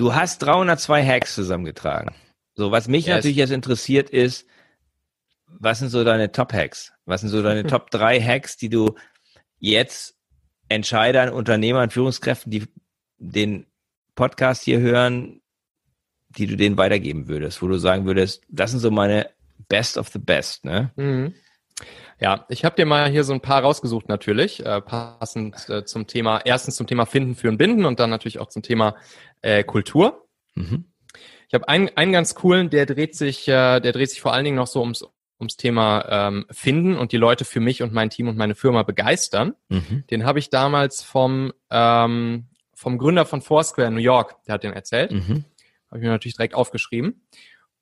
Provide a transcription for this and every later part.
Du hast 302 Hacks zusammengetragen. So, was mich yes. natürlich jetzt interessiert ist, was sind so deine Top-Hacks? Was sind so deine Top 3 Hacks, die du jetzt Entscheidern, Unternehmern, Führungskräften, die den Podcast hier hören, die du denen weitergeben würdest, wo du sagen würdest, das sind so meine Best of the Best, ne? Mhm. Ja, ich habe dir mal hier so ein paar rausgesucht natürlich, äh, passend äh, zum Thema, erstens zum Thema Finden, Führen, Binden und dann natürlich auch zum Thema äh, Kultur. Mhm. Ich habe einen, einen ganz coolen, der dreht sich, äh, der dreht sich vor allen Dingen noch so ums, ums Thema ähm, Finden und die Leute für mich und mein Team und meine Firma begeistern. Mhm. Den habe ich damals vom, ähm, vom Gründer von Foursquare in New York, der hat den erzählt. Mhm. Habe ich mir natürlich direkt aufgeschrieben.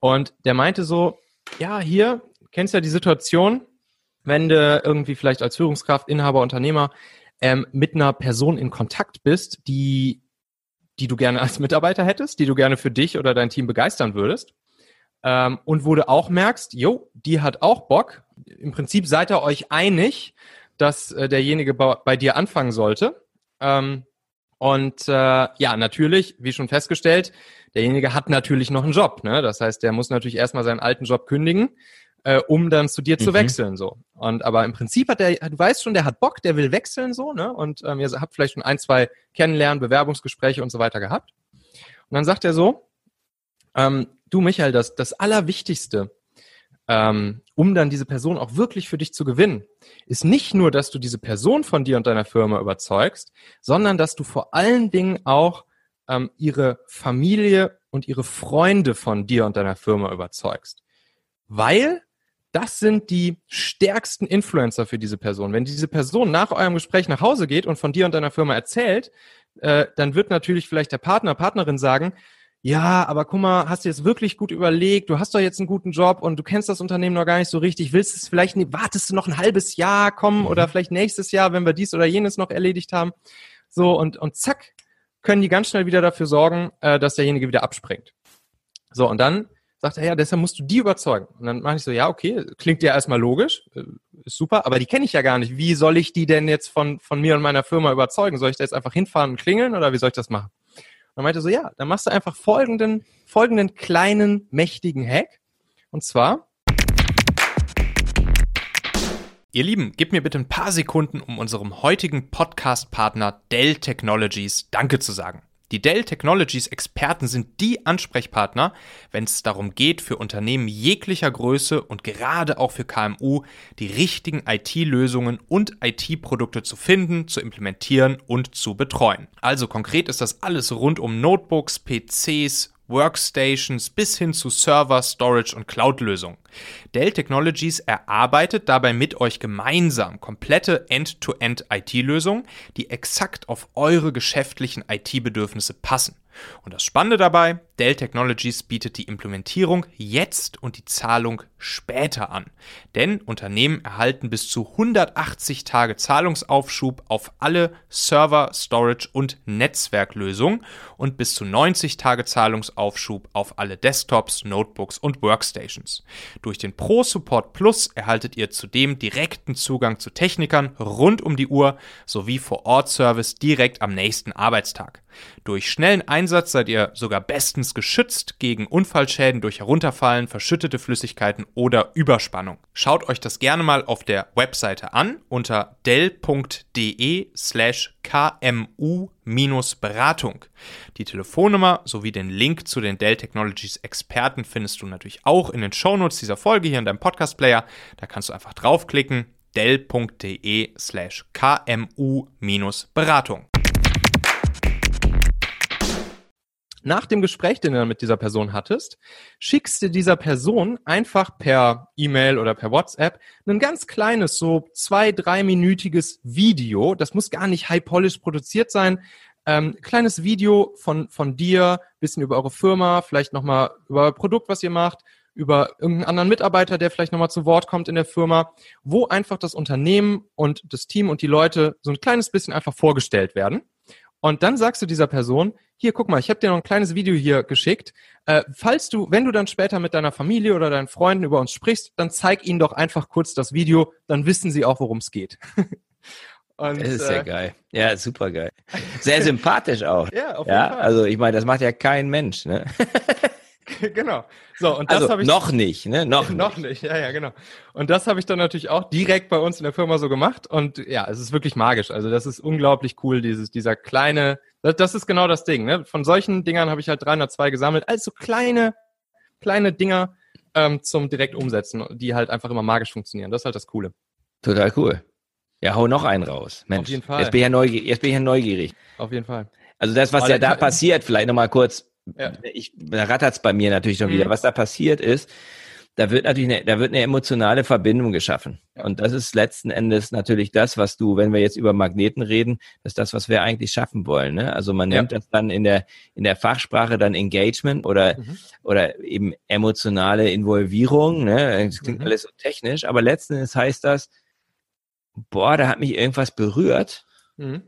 Und der meinte so, ja, hier, kennst ja die Situation, wenn du irgendwie vielleicht als Führungskraft, Inhaber, Unternehmer ähm, mit einer Person in Kontakt bist, die, die du gerne als Mitarbeiter hättest, die du gerne für dich oder dein Team begeistern würdest. Ähm, und wo du auch merkst, jo, die hat auch Bock. Im Prinzip seid ihr euch einig, dass äh, derjenige bei, dir anfangen sollte. Ähm, und äh, ja, natürlich, wie schon festgestellt, derjenige hat natürlich noch einen Job. Ne? Das heißt, der muss natürlich erstmal seinen alten Job kündigen, äh, um dann zu dir mhm. zu wechseln. so. Und aber im Prinzip hat der, du weißt schon, der hat Bock, der will wechseln so, ne? Und ähm, ihr habt vielleicht schon ein, zwei Kennenlernen, Bewerbungsgespräche und so weiter gehabt. Und dann sagt er so, ähm, du Michael, das, das Allerwichtigste, ähm, um dann diese Person auch wirklich für dich zu gewinnen, ist nicht nur, dass du diese Person von dir und deiner Firma überzeugst, sondern dass du vor allen Dingen auch ähm, ihre Familie und ihre Freunde von dir und deiner Firma überzeugst. Weil das sind die stärksten Influencer für diese Person. Wenn diese Person nach eurem Gespräch nach Hause geht und von dir und deiner Firma erzählt, äh, dann wird natürlich vielleicht der Partner, Partnerin sagen, ja, aber guck mal, hast du jetzt wirklich gut überlegt, du hast doch jetzt einen guten Job und du kennst das Unternehmen noch gar nicht so richtig, willst es vielleicht, nicht, wartest du noch ein halbes Jahr kommen oder mhm. vielleicht nächstes Jahr, wenn wir dies oder jenes noch erledigt haben. So, und, und zack, können die ganz schnell wieder dafür sorgen, äh, dass derjenige wieder abspringt. So, und dann sagt er, ja, deshalb musst du die überzeugen. Und dann mache ich so, ja, okay, klingt ja erstmal logisch, äh, ist super, aber die kenne ich ja gar nicht. Wie soll ich die denn jetzt von, von mir und meiner Firma überzeugen? Soll ich da jetzt einfach hinfahren und klingeln oder wie soll ich das machen? Und dann meinte so, ja, dann machst du einfach folgenden, folgenden kleinen, mächtigen Hack. Und zwar, Ihr Lieben, gebt mir bitte ein paar Sekunden, um unserem heutigen Podcast-Partner Dell Technologies Danke zu sagen. Die Dell Technologies Experten sind die Ansprechpartner, wenn es darum geht, für Unternehmen jeglicher Größe und gerade auch für KMU die richtigen IT-Lösungen und IT-Produkte zu finden, zu implementieren und zu betreuen. Also konkret ist das alles rund um Notebooks, PCs, Workstations bis hin zu Server, Storage und Cloud-Lösungen. Dell Technologies erarbeitet dabei mit euch gemeinsam komplette End-to-End-IT-Lösungen, die exakt auf eure geschäftlichen IT-Bedürfnisse passen. Und das Spannende dabei, Dell Technologies bietet die Implementierung jetzt und die Zahlung später an. Denn Unternehmen erhalten bis zu 180 Tage Zahlungsaufschub auf alle Server, Storage und Netzwerklösungen und bis zu 90 Tage Zahlungsaufschub auf alle Desktops, Notebooks und Workstations. Durch den Pro Support Plus erhaltet ihr zudem direkten Zugang zu Technikern rund um die Uhr sowie Vor-Ort-Service direkt am nächsten Arbeitstag. Durch schnellen Einsatz seid ihr sogar bestens geschützt gegen Unfallschäden durch Herunterfallen, verschüttete Flüssigkeiten oder Überspannung. Schaut euch das gerne mal auf der Webseite an unter dell.de slash kmu-beratung. Die Telefonnummer sowie den Link zu den Dell Technologies Experten findest du natürlich auch in den Shownotes dieser Folge hier in deinem Podcast-Player. Da kannst du einfach draufklicken dell.de slash kmu-beratung. Nach dem Gespräch, den du mit dieser Person hattest, schickst du dieser Person einfach per E-Mail oder per WhatsApp ein ganz kleines, so zwei, dreiminütiges Video. Das muss gar nicht high-polish produziert sein. Ähm, kleines Video von, von dir, bisschen über eure Firma, vielleicht nochmal über euer Produkt, was ihr macht, über irgendeinen anderen Mitarbeiter, der vielleicht nochmal zu Wort kommt in der Firma, wo einfach das Unternehmen und das Team und die Leute so ein kleines bisschen einfach vorgestellt werden. Und dann sagst du dieser Person, hier, guck mal, ich habe dir noch ein kleines Video hier geschickt. Äh, falls du, wenn du dann später mit deiner Familie oder deinen Freunden über uns sprichst, dann zeig ihnen doch einfach kurz das Video, dann wissen sie auch, worum es geht. Und, das ist äh, ja geil. Ja, super geil. Sehr sympathisch auch. ja, auf jeden ja, Fall. Also ich meine, das macht ja kein Mensch, ne? genau. So, und das also, habe ich. Noch nicht, ne? Noch, noch nicht. nicht. Ja, ja, genau. Und das habe ich dann natürlich auch direkt bei uns in der Firma so gemacht. Und ja, es ist wirklich magisch. Also, das ist unglaublich cool, dieses, dieser kleine, das, das ist genau das Ding, ne? Von solchen Dingern habe ich halt 302 gesammelt. Also kleine, kleine Dinger ähm, zum direkt umsetzen, die halt einfach immer magisch funktionieren. Das ist halt das Coole. Total cool. Ja, hau noch einen raus. Mensch, Auf jeden Fall. Jetzt bin ich ja neugierig. Jetzt bin ich ja neugierig. Auf jeden Fall. Also das, was ja da passiert, vielleicht nochmal kurz, ja. ich, da rattert's bei mir natürlich schon mhm. wieder. Was da passiert ist, da wird natürlich eine, da wird eine emotionale Verbindung geschaffen. Ja. Und das ist letzten Endes natürlich das, was du, wenn wir jetzt über Magneten reden, das ist das, was wir eigentlich schaffen wollen. Ne? Also man nennt ja. das dann in der, in der Fachsprache dann Engagement oder, mhm. oder eben emotionale Involvierung. Ne? Das klingt mhm. alles so technisch, aber letzten Endes heißt das, boah, da hat mich irgendwas berührt. Mhm.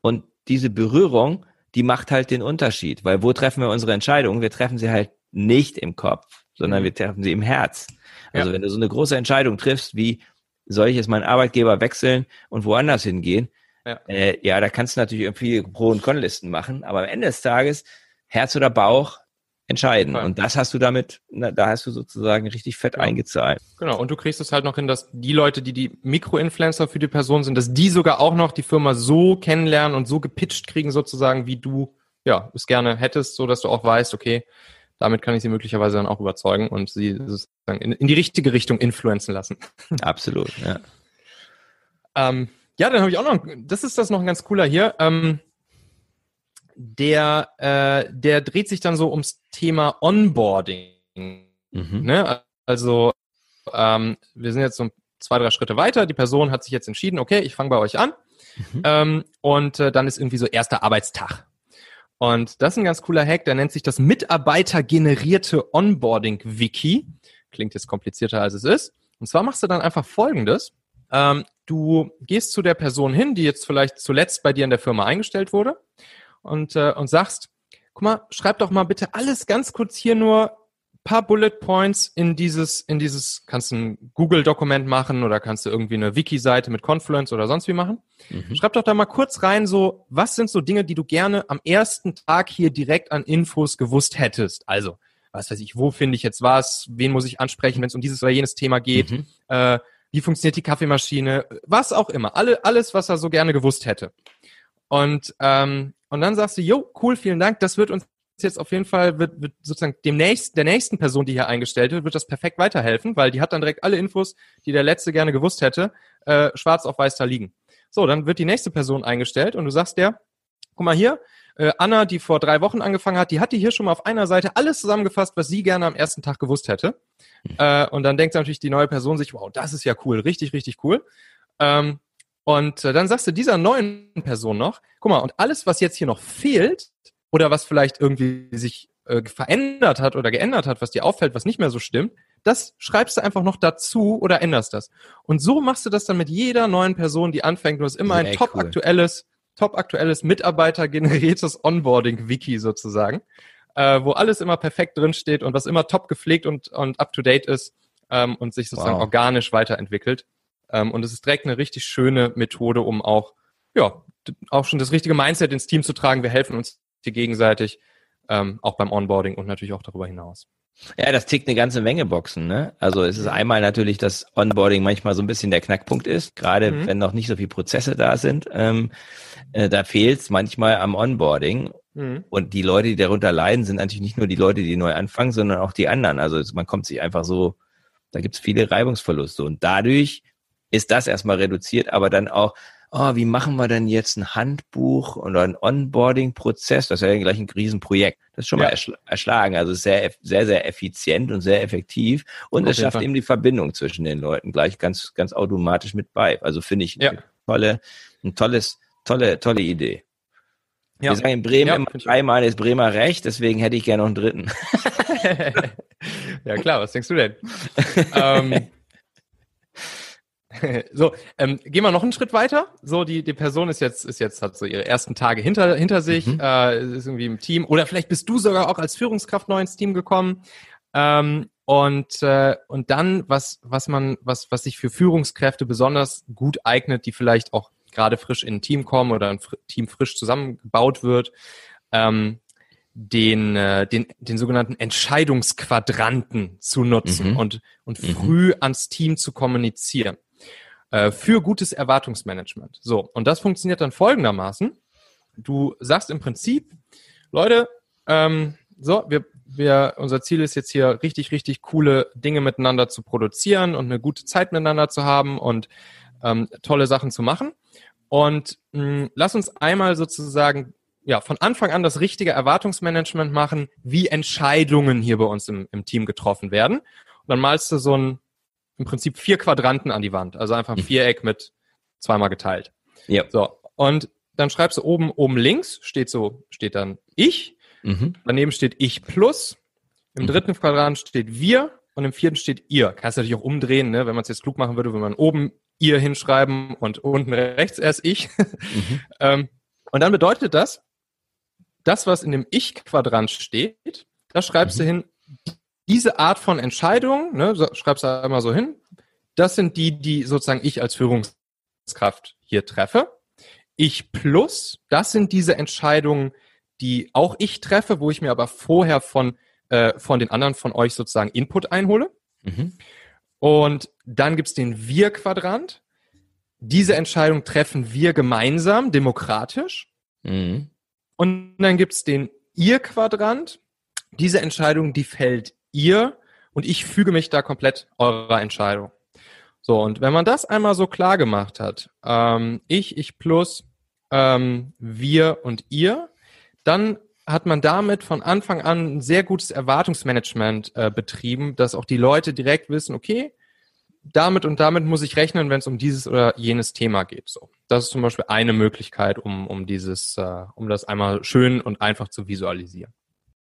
Und diese Berührung, die macht halt den Unterschied. Weil wo treffen wir unsere Entscheidungen? Wir treffen sie halt nicht im Kopf, sondern mhm. wir treffen sie im Herz. Also ja. wenn du so eine große Entscheidung triffst, wie soll ich jetzt meinen Arbeitgeber wechseln und woanders hingehen? Ja, äh, ja da kannst du natürlich irgendwie Pro- und Con-Listen machen, aber am Ende des Tages, Herz oder Bauch, entscheiden. Und das hast du damit, na, da hast du sozusagen richtig fett genau. eingezahlt. Genau. Und du kriegst es halt noch hin, dass die Leute, die die Mikroinfluencer für die Person sind, dass die sogar auch noch die Firma so kennenlernen und so gepitcht kriegen sozusagen, wie du, ja, es gerne hättest, so dass du auch weißt, okay, damit kann ich sie möglicherweise dann auch überzeugen und sie sozusagen in, in die richtige Richtung influenzen lassen. Absolut, ja. ähm, ja, dann habe ich auch noch, das ist das noch ein ganz cooler hier. Ähm, der, äh, der dreht sich dann so ums Thema Onboarding. Mhm. Ne? Also ähm, wir sind jetzt so zwei, drei Schritte weiter. Die Person hat sich jetzt entschieden, okay, ich fange bei euch an. Mhm. Ähm, und äh, dann ist irgendwie so erster Arbeitstag. Und das ist ein ganz cooler Hack, der nennt sich das Mitarbeitergenerierte Onboarding-Wiki. Klingt jetzt komplizierter, als es ist. Und zwar machst du dann einfach Folgendes. Ähm, du gehst zu der Person hin, die jetzt vielleicht zuletzt bei dir in der Firma eingestellt wurde und, äh, und sagst, guck mal, schreib doch mal bitte alles ganz kurz hier nur paar Bullet Points in dieses, in dieses, kannst ein Google-Dokument machen oder kannst du irgendwie eine Wiki-Seite mit Confluence oder sonst wie machen. Mhm. Schreib doch da mal kurz rein, so, was sind so Dinge, die du gerne am ersten Tag hier direkt an Infos gewusst hättest? Also, was weiß ich, wo finde ich jetzt was? Wen muss ich ansprechen, wenn es um dieses oder jenes Thema geht? Mhm. Äh, wie funktioniert die Kaffeemaschine? Was auch immer. Alle, alles, was er so gerne gewusst hätte. Und, ähm, und dann sagst du, jo, cool, vielen Dank, das wird uns jetzt auf jeden Fall, wird, wird sozusagen dem nächsten, der nächsten Person, die hier eingestellt wird, wird das perfekt weiterhelfen, weil die hat dann direkt alle Infos, die der Letzte gerne gewusst hätte, äh, schwarz auf weiß da liegen. So, dann wird die nächste Person eingestellt und du sagst der, guck mal hier, äh, Anna, die vor drei Wochen angefangen hat, die hatte hier schon mal auf einer Seite alles zusammengefasst, was sie gerne am ersten Tag gewusst hätte. Mhm. Äh, und dann denkt natürlich die neue Person sich, wow, das ist ja cool, richtig, richtig cool. Ähm, und äh, dann sagst du dieser neuen Person noch, guck mal, und alles, was jetzt hier noch fehlt oder was vielleicht irgendwie sich äh, verändert hat oder geändert hat, was dir auffällt, was nicht mehr so stimmt, das schreibst du einfach noch dazu oder änderst das. Und so machst du das dann mit jeder neuen Person, die anfängt. Du hast immer ein top aktuelles, top aktuelles Mitarbeiter-generiertes Onboarding-Wiki sozusagen, äh, wo alles immer perfekt drinsteht und was immer top gepflegt und, und up to date ist ähm, und sich sozusagen wow. organisch weiterentwickelt. Ähm, und es ist direkt eine richtig schöne Methode, um auch, ja, auch schon das richtige Mindset ins Team zu tragen. Wir helfen uns hier gegenseitig, ähm, auch beim Onboarding und natürlich auch darüber hinaus. Ja, das tickt eine ganze Menge Boxen. Ne? Also es ist einmal natürlich, dass Onboarding manchmal so ein bisschen der Knackpunkt ist, gerade mhm. wenn noch nicht so viele Prozesse da sind. Ähm, äh, da fehlt es manchmal am Onboarding. Mhm. Und die Leute, die darunter leiden, sind natürlich nicht nur die Leute, die neu anfangen, sondern auch die anderen. Also man kommt sich einfach so, da gibt es viele Reibungsverluste. Und dadurch ist das erstmal reduziert, aber dann auch, oh, wie machen wir denn jetzt ein Handbuch oder ein Onboarding-Prozess? Das ist ja gleich ein Riesenprojekt. Das ist schon ja. mal erschlagen. Also sehr, sehr, sehr effizient und sehr effektiv. Und es schafft Fall. eben die Verbindung zwischen den Leuten gleich ganz, ganz automatisch mit bei. Also finde ich ja. eine tolle, ein tolles, tolle, tolle Idee. Ja. Wir sagen in Bremen ja, immer dreimal ist Bremer recht, deswegen hätte ich gerne noch einen dritten. ja klar, was denkst du denn? ähm, so, ähm, gehen wir noch einen Schritt weiter. So, die, die Person ist jetzt, ist jetzt, hat so ihre ersten Tage hinter, hinter sich, mhm. äh, ist irgendwie im Team. Oder vielleicht bist du sogar auch als Führungskraft neu ins Team gekommen. Ähm, und, äh, und dann, was, was man, was, was sich für Führungskräfte besonders gut eignet, die vielleicht auch gerade frisch in ein Team kommen oder ein Team frisch zusammengebaut wird, ähm, den, äh, den, den sogenannten Entscheidungsquadranten zu nutzen mhm. und, und mhm. früh ans Team zu kommunizieren. Äh, für gutes Erwartungsmanagement. So, und das funktioniert dann folgendermaßen. Du sagst im Prinzip, Leute, ähm, so, wir, wir, unser Ziel ist jetzt hier richtig, richtig coole Dinge miteinander zu produzieren und eine gute Zeit miteinander zu haben und ähm, tolle Sachen zu machen. Und mh, lass uns einmal sozusagen ja, von Anfang an das richtige Erwartungsmanagement machen, wie Entscheidungen hier bei uns im, im Team getroffen werden. Und dann malst du so ein, im Prinzip vier Quadranten an die Wand, also einfach ein mhm. Viereck mit zweimal geteilt. Ja. So. Und dann schreibst du oben, oben links steht so, steht dann ich. Mhm. Daneben steht ich plus. Im mhm. dritten Quadrant steht wir und im vierten steht ihr. Kannst du natürlich auch umdrehen, ne? wenn man es jetzt klug machen würde, würde man oben ihr hinschreiben und unten rechts erst ich. Mhm. ähm, und dann bedeutet das, das, was in dem Ich-Quadrant steht, da schreibst mhm. du hin, diese Art von Entscheidung, ne, so, schreibst du einmal so hin, das sind die, die sozusagen ich als Führungskraft hier treffe. Ich plus, das sind diese Entscheidungen, die auch ich treffe, wo ich mir aber vorher von, äh, von den anderen von euch sozusagen Input einhole. Mhm. Und dann gibt's den Wir-Quadrant. Diese Entscheidung treffen wir gemeinsam, demokratisch. Mhm. Und dann gibt's den Ihr-Quadrant. Diese Entscheidung, die fällt ihr und ich füge mich da komplett eurer Entscheidung. So, und wenn man das einmal so klar gemacht hat, ähm, ich, ich plus, ähm, wir und ihr, dann hat man damit von Anfang an ein sehr gutes Erwartungsmanagement äh, betrieben, dass auch die Leute direkt wissen, okay, damit und damit muss ich rechnen, wenn es um dieses oder jenes Thema geht. So, das ist zum Beispiel eine Möglichkeit, um, um dieses, äh, um das einmal schön und einfach zu visualisieren.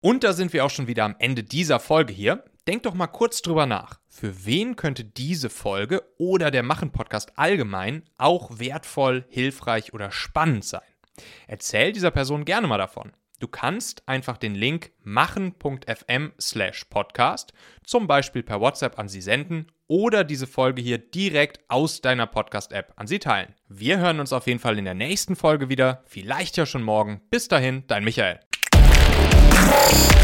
Und da sind wir auch schon wieder am Ende dieser Folge hier. Denk doch mal kurz drüber nach. Für wen könnte diese Folge oder der Machen-Podcast allgemein auch wertvoll, hilfreich oder spannend sein? Erzähl dieser Person gerne mal davon. Du kannst einfach den Link machen.fm slash podcast zum Beispiel per WhatsApp an sie senden oder diese Folge hier direkt aus deiner Podcast-App an sie teilen. Wir hören uns auf jeden Fall in der nächsten Folge wieder, vielleicht ja schon morgen. Bis dahin, dein Michael. Música